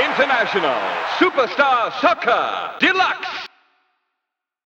International Superstar Soccer Deluxe.